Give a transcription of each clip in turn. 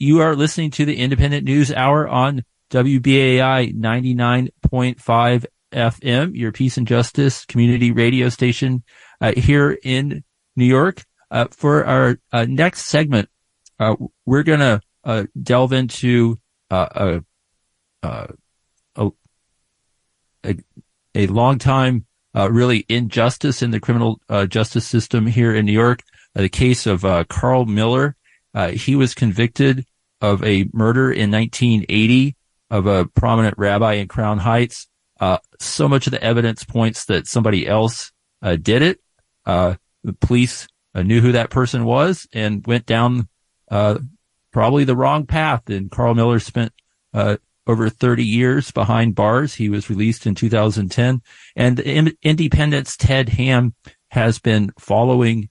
you are listening to the Indypendent News Hour on WBAI 99.5 FM, your peace and justice community radio station uh, here in New York. Uh, for our uh, next segment, uh, we're going to uh, delve into uh, a, a, a, a long time really injustice in the criminal justice system here in New York. the case of Carl Miller. he was convicted of a murder in 1980 of a prominent rabbi in Crown Heights. Uh, so much of the evidence points that somebody else uh, did it. Uh, the police uh, knew who that person was and went down uh, probably the wrong path. And Carl Miller spent uh, over 30 years behind bars. He was released in 2010. And Indypendent's Ted Hamm has been following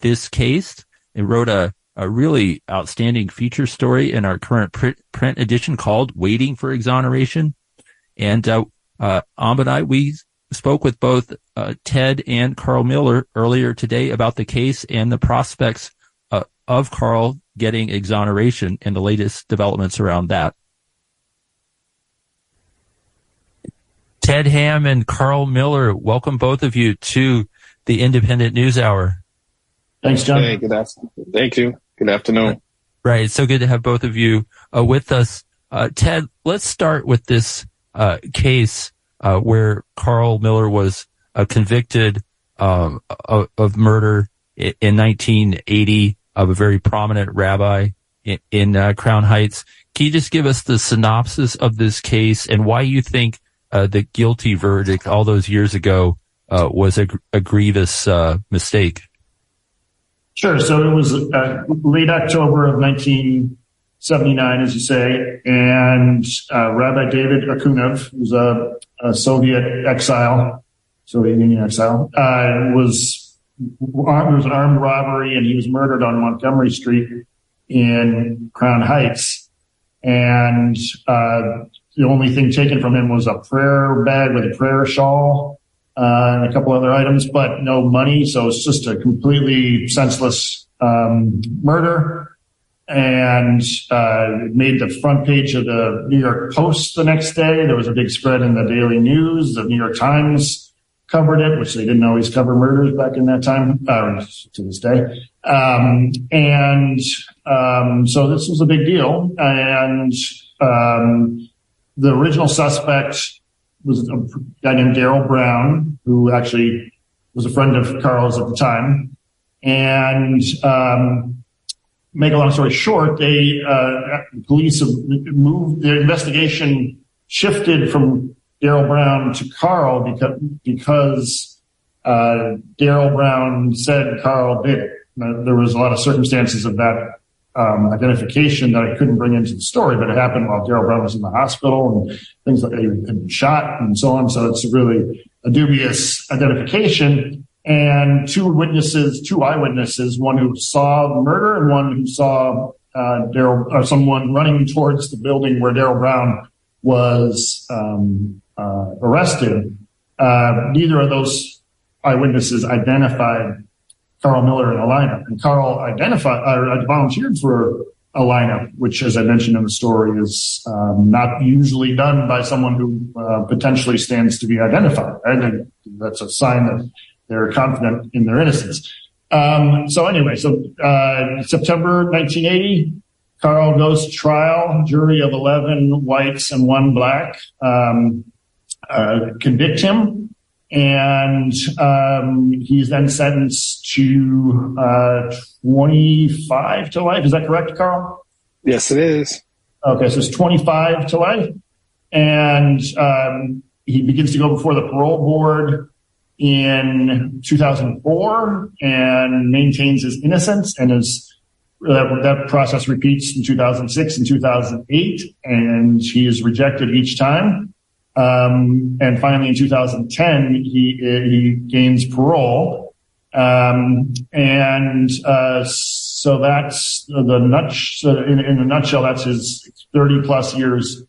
this case and wrote a a really outstanding feature story in our current print, print edition called Waiting for Exoneration. And, uh, uh, Amb and I, we spoke with both, uh, Ted and Carl Miller earlier today about the case and the prospects, uh, of Carl getting exoneration and the latest developments around that. Ted Hamm and Carl Miller, welcome both of you to the Indypendent News Hour. Thanks, John. Hey, good afternoon. Thank you. Good afternoon. Right. It's so good to have both of you uh, with us. Uh, Ted, let's start with this uh, case uh, where Carl Miller was uh, convicted um, of, of, murder in, in, 1980 of a very prominent rabbi in, in uh, Crown Heights. Can you just give us the synopsis of this case and why you think the guilty verdict all those years ago was a, a grievous mistake? Sure. So it was uh, late October of 1979, as you say, and uh, Rabbi David Akunov, who's a, a, Soviet exile, Soviet Union exile, uh, was armed, it was an armed robbery, and he was murdered on Montgomery Street in Crown Heights. And uh, the only thing taken from him was a prayer bag with a prayer shawl and a couple other items, but no money. So it's just a completely senseless um, murder. And uh, made the front page of the New York Post the next day. There was a big spread in the Daily News. The New York Times covered it, which they didn't always cover murders back in that time, uh, to this day. Um, and um, so this was a big deal. And um, the original suspect was a guy named Daryl Brown, who actually was a friend of Carl's at the time. And um, make a long story short, they uh, police moved their investigation shifted from Daryl Brown to Carl because because uh, Daryl Brown said Carl did it. There was a lot of circumstances of that um, identification that I couldn't bring into the story, but it happened while Daryl Brown was in the hospital and things like he had been shot and so on. So it's really a dubious identification. And two witnesses, two eyewitnesses, one who saw the murder and one who saw uh, Daryl or someone running towards the building where Daryl Brown was um, uh, arrested. Uh, neither of those eyewitnesses identified Carl Miller in a lineup. And Carl identified, uh, volunteered for a lineup, which, as I mentioned in the story, is um, not usually done by someone who uh, potentially stands to be identified. And that's a sign that they're confident in their innocence. Um, so anyway, so uh, September 1980, Carl goes to trial. Jury of 11 whites and one black um, uh, convict him and um, he's then sentenced to uh, 25 to life. Is that correct, Carl? Yes, it is. Okay, so it's 25 to life, and um, he begins to go before the parole board in 2004 and maintains his innocence and is that, that process repeats in 2006 and 2008 and he is rejected each time um, and finally, in 2010, he he gains parole, um, and uh, so that's the nuts. In, in a nutshell, that's his 30 plus years.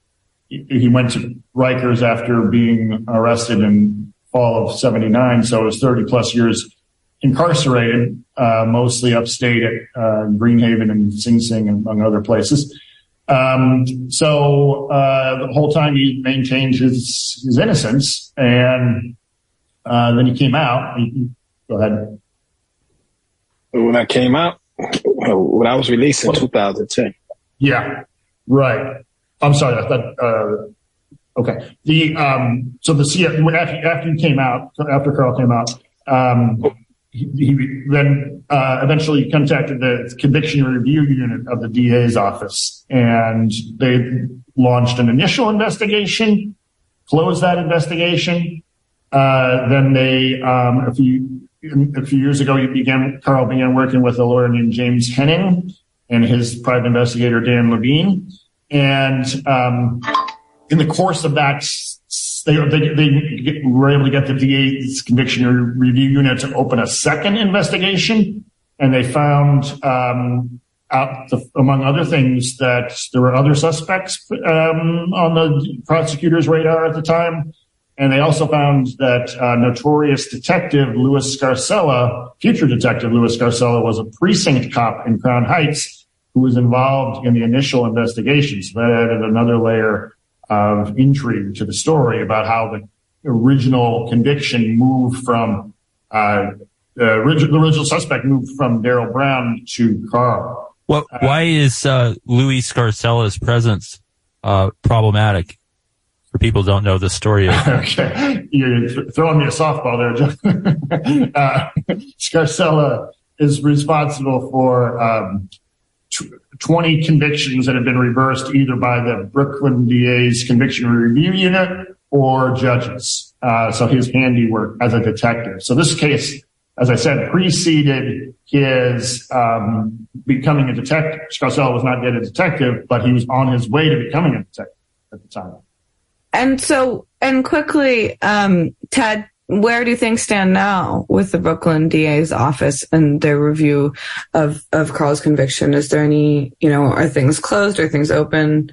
He went to Rikers after being arrested in fall of '79, so it was 30 plus years incarcerated, uh, mostly upstate at uh, Greenhaven and Sing Sing, among other places. Um, so uh, the whole time he maintained his his innocence, and uh, then he came out. He, go ahead. When I came out, when I was released in 2010. Yeah, right. I'm sorry. I thought. Uh, okay. The um, so the after after he came out, after Carl came out, um, he, he then uh, eventually contacted the conviction review unit of the DA's office, and they launched an initial investigation, closed that investigation. Uh, then they, um, a few a few years ago, he began Carl began working with a lawyer named James Henning and his private investigator Dan Levine, and um, in the course of that they, they, they were able to get the DA's conviction review unit to open a second investigation. And they found, um, out the, among other things that there were other suspects, um, on the prosecutor's radar at the time. And they also found that uh, notorious detective Louis Scarcella, future detective Louis Scarcella, was a precinct cop in Crown Heights who was involved in the initial investigations. So that added another layer of intrigue to the story about how the original conviction moved from uh, the, original, the original suspect moved from Daryl Brown to Carl. What? Uh, why is uh, Louis Scarcella's presence uh, problematic? For people who don't know the story. Of- okay, you're throwing me a softball there, John. uh, Scarcella is responsible for um, 20 convictions that have been reversed either by the Brooklyn DA's conviction review unit or judges. Uh, so his handiwork as a detective. So this case, as I said, preceded his um, becoming a detective. Scarcella was not yet a detective, but he was on his way to becoming a detective at the time. And so, and quickly, um, Ted, where do things stand now with the Brooklyn DA's office and their review of, of Carl's conviction? Is there any, you know, are things closed? Are things open?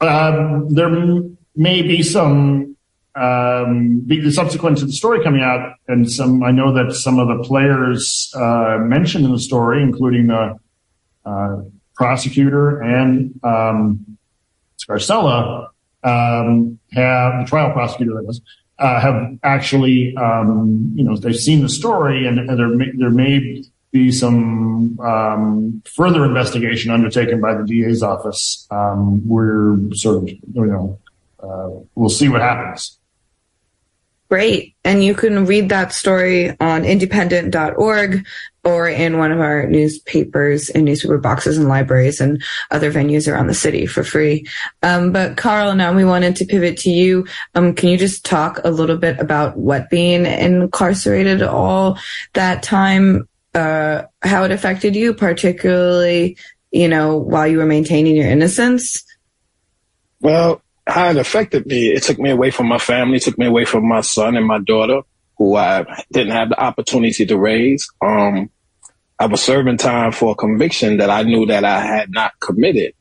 Um, there may be some, um, be the subsequent to the story coming out and some, I know that some of the players, uh, mentioned in the story, including the, uh, prosecutor and, um, Scarcella, um, have the trial prosecutor that was, uh, have actually, um, you know, they've seen the story and, and there may, there may be some um, further investigation undertaken by the DA's office. Um, we're sort of, you know, uh, we'll see what happens. Great. And you can read that story on indypendent.org or in one of our newspapers and newspaper boxes and libraries and other venues around the city for free. Um, but Carl, now we wanted to pivot to you. Um, can you just talk a little bit about what being incarcerated all that time, uh, how it affected you, particularly, you know, while you were maintaining your innocence? Well, how it affected me, it took me away from my family, took me away from my son and my daughter, who I didn't have the opportunity to raise. Um, I was serving time for a conviction that I knew that I had not committed.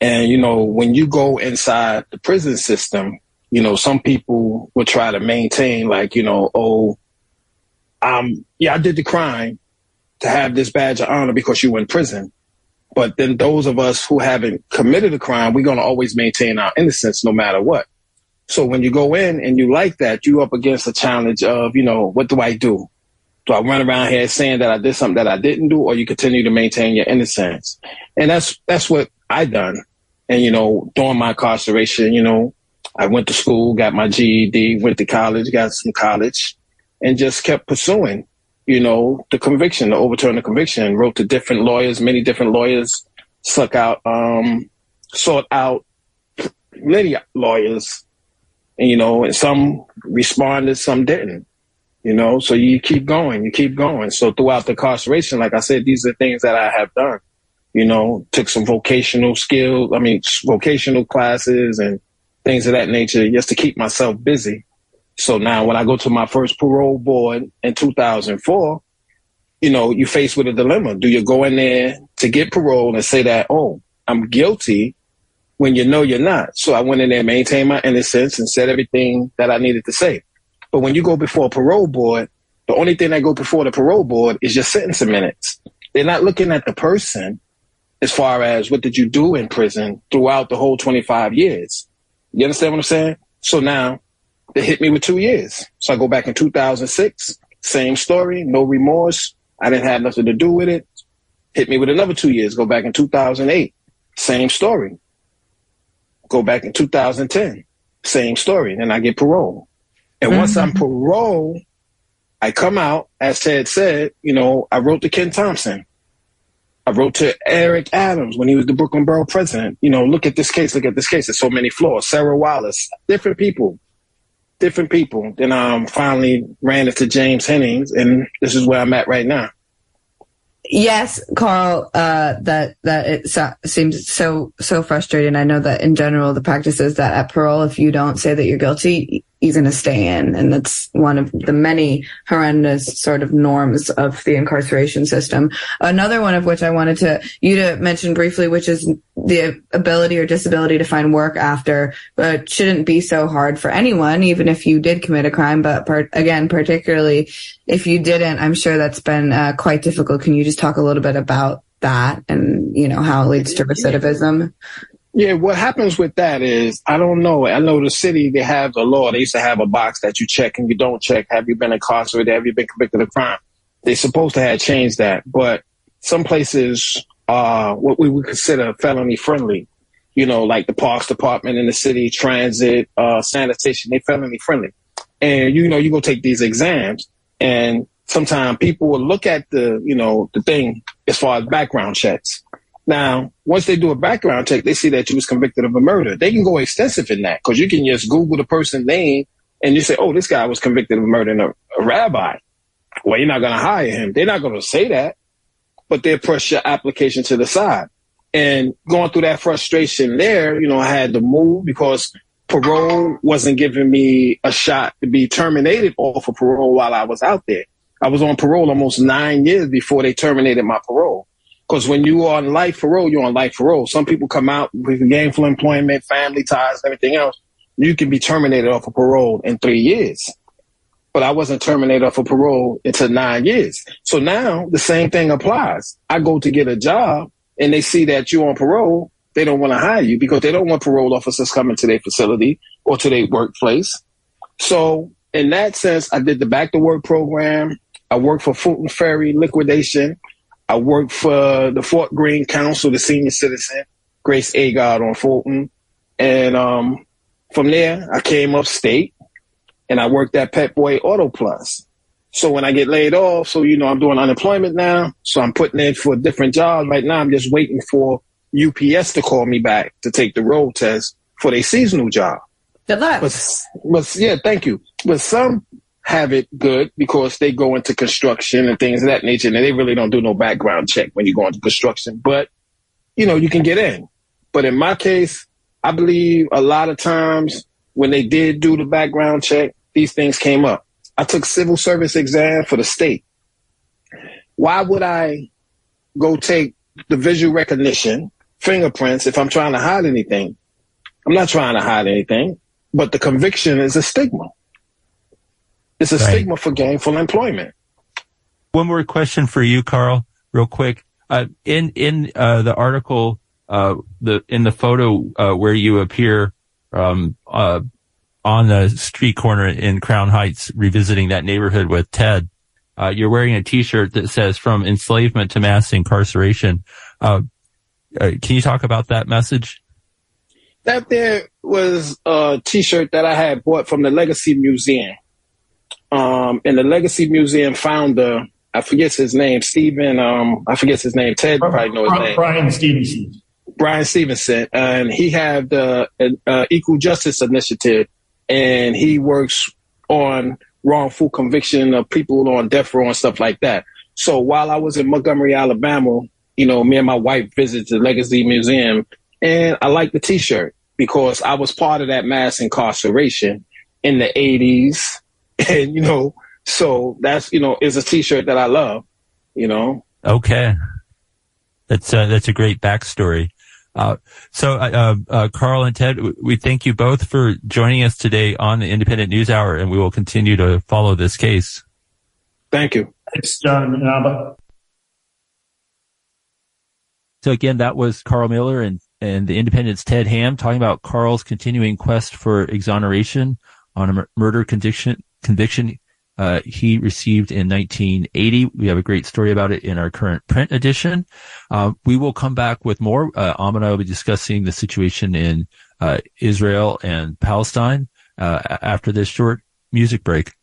And, you know, when you go inside the prison system, you know, some people will try to maintain like, you know, oh, um, yeah, I did the crime to have this badge of honor because you were in prison. But then those of us who haven't committed a crime, we're going to always maintain our innocence no matter what. So when you go in and you like that, you up against a challenge of, you know, what do I do? Do I run around here saying that I did something that I didn't do, or you continue to maintain your innocence? And that's that's what I done. And you know, during my incarceration, you know, I went to school, got my GED, went to college, got some college, and just kept pursuing, you know, the conviction, to overturn the conviction. Wrote to different lawyers, many different lawyers, suck out, um, sought out many lawyers, and you know, and some responded, some didn't you know. So you keep going you keep going. So throughout the incarceration like i said these are things that i have done you know took some vocational skills i mean vocational classes and things of that nature just to keep myself busy so now when i go to my first parole board in 2004 you know you face with a dilemma do you go in there to get parole and say that oh i'm guilty when you know you're not so i went in there and maintained my innocence and said everything that i needed to say but when you go before a parole board, The only thing that go before the parole board is your sentencing minutes. They're not looking at the person as far as what did you do in prison throughout the whole 25 years. You understand what I'm saying? So now they hit me with two years. So I go back in 2006, same story, no remorse. I didn't have nothing to do with it. Hit me with another two years, go back in 2008, same story. Go back in 2010, same story. Then I get parole. And mm-hmm. once I'm mm-hmm. parole, I come out, as Ted said, you know, I wrote to Ken Thompson. I wrote to Eric Adams when he was the Brooklyn Borough president. You know, look at this case, look at this case. There's so many flaws. Sarah Wallace, different people, different people. Then I um, finally ran into James Hennings, and this is where I'm at right now. Yes, Carl, uh, that, that it so, seems so, so frustrating. I know that in general, the practice is that at parole, if you don't say that you're guilty, you're going to stay in. And that's one of the many horrendous sort of norms of the incarceration system. Another one of which I wanted to, you to mention briefly, which is the ability or disability to find work after, but shouldn't be so hard for anyone, even if you did commit a crime. But part, again, particularly if you didn't, I'm sure that's been uh, quite difficult. Can you just talk a little bit about that and, you know, how it leads to recidivism? Yeah, what happens with that is I don't know. I know the city they have the law. They used to have a box that you check and you don't check. Have you been incarcerated? Have you been convicted of crime? They're supposed to have changed that, but some places are what we would consider felony friendly. You know, like the parks department in the city, transit, uh, sanitation. They felony friendly, and you know you go take these exams, and sometimes people will look at the you know the thing as far as background checks now, once they do a background check, they see that you was convicted of a murder. They can go extensive in that because you can just Google the person's name and you say, oh, this guy was convicted of murdering a, a rabbi. Well, you're not going to hire him. They're not going to say that, but they'll push your application to the side. And going through that frustration there, you know, I had to move because parole wasn't giving me a shot to be terminated off of parole while I was out there. I was on parole almost nine years before they terminated my parole. Because when you are on life parole, you're on life parole. Some people come out with gainful employment, family ties, everything else. You can be terminated off of parole in three years. But I wasn't terminated off of parole until nine years. So now the same thing applies. I go to get a job and they see that you're on parole. They don't want to hire you because they don't want parole officers coming to their facility or to their workplace. So in that sense, I did the back to work program. I worked for Fulton Ferry liquidation. I worked for the Fort Greene Council, the senior citizen, Grace Agard on Fulton. And um, from there, I came upstate and I worked at Pep Boy Auto Plus. So when I get laid off, so you know, I'm doing unemployment now. So I'm putting in for a different job. Right now, I'm just waiting for UPS to call me back to take the road test for their seasonal job. Good luck. But, but yeah, thank you. But some have it good because they go into construction and things of that nature, and they really don't do no background check when you go into construction. But you know, you can get in. But in my case, I believe a lot of times when they did do the background check, these things came up. I took civil service exam for the state. Why would I go take the visual recognition, fingerprints, if I'm trying to hide anything? I'm not trying to hide anything, but the conviction is a stigma. It's a right. stigma for gainful employment. One more question for you, Carl, real quick. Uh, in in uh, the article, uh, the in the photo uh, where you appear um, uh, on the street corner in Crown Heights, revisiting that neighborhood with Ted, uh, you're wearing a T-shirt that says "From enslavement to mass incarceration." can you talk about that message? That there was a T-shirt that I had bought from the Legacy Museum um, and the Legacy Museum founder, I forget his name, Stephen, um, I forget his name, Ted probably know his name. Brian Stevenson. Brian Stevenson, and he had the uh, Equal Justice Initiative, and he works on wrongful conviction of people on death row and stuff like that. So while I was in Montgomery, Alabama, you know, me and my wife visited the Legacy Museum, and I liked the T-shirt because I was part of that mass incarceration in the 80s and you know, so that's you know is a T-shirt that I love. You know. Okay, that's uh, that's a great backstory. Uh, so, uh, uh, Carl and Ted, we thank you both for joining us today on the Indypendent News Hour, and we will continue to follow this case. Thank you. Thanks, John and Abba. So again, that was Carl Miller and, and the Indypendent's Ted Hamm talking about Carl's continuing quest for exoneration on a murder conviction, conviction uh, he received in 1980. We have a great story about it in our current print edition. Uh, we will come back with more. Uh, Am and I will be discussing the situation in uh, Israel and Palestine uh, after this short music break.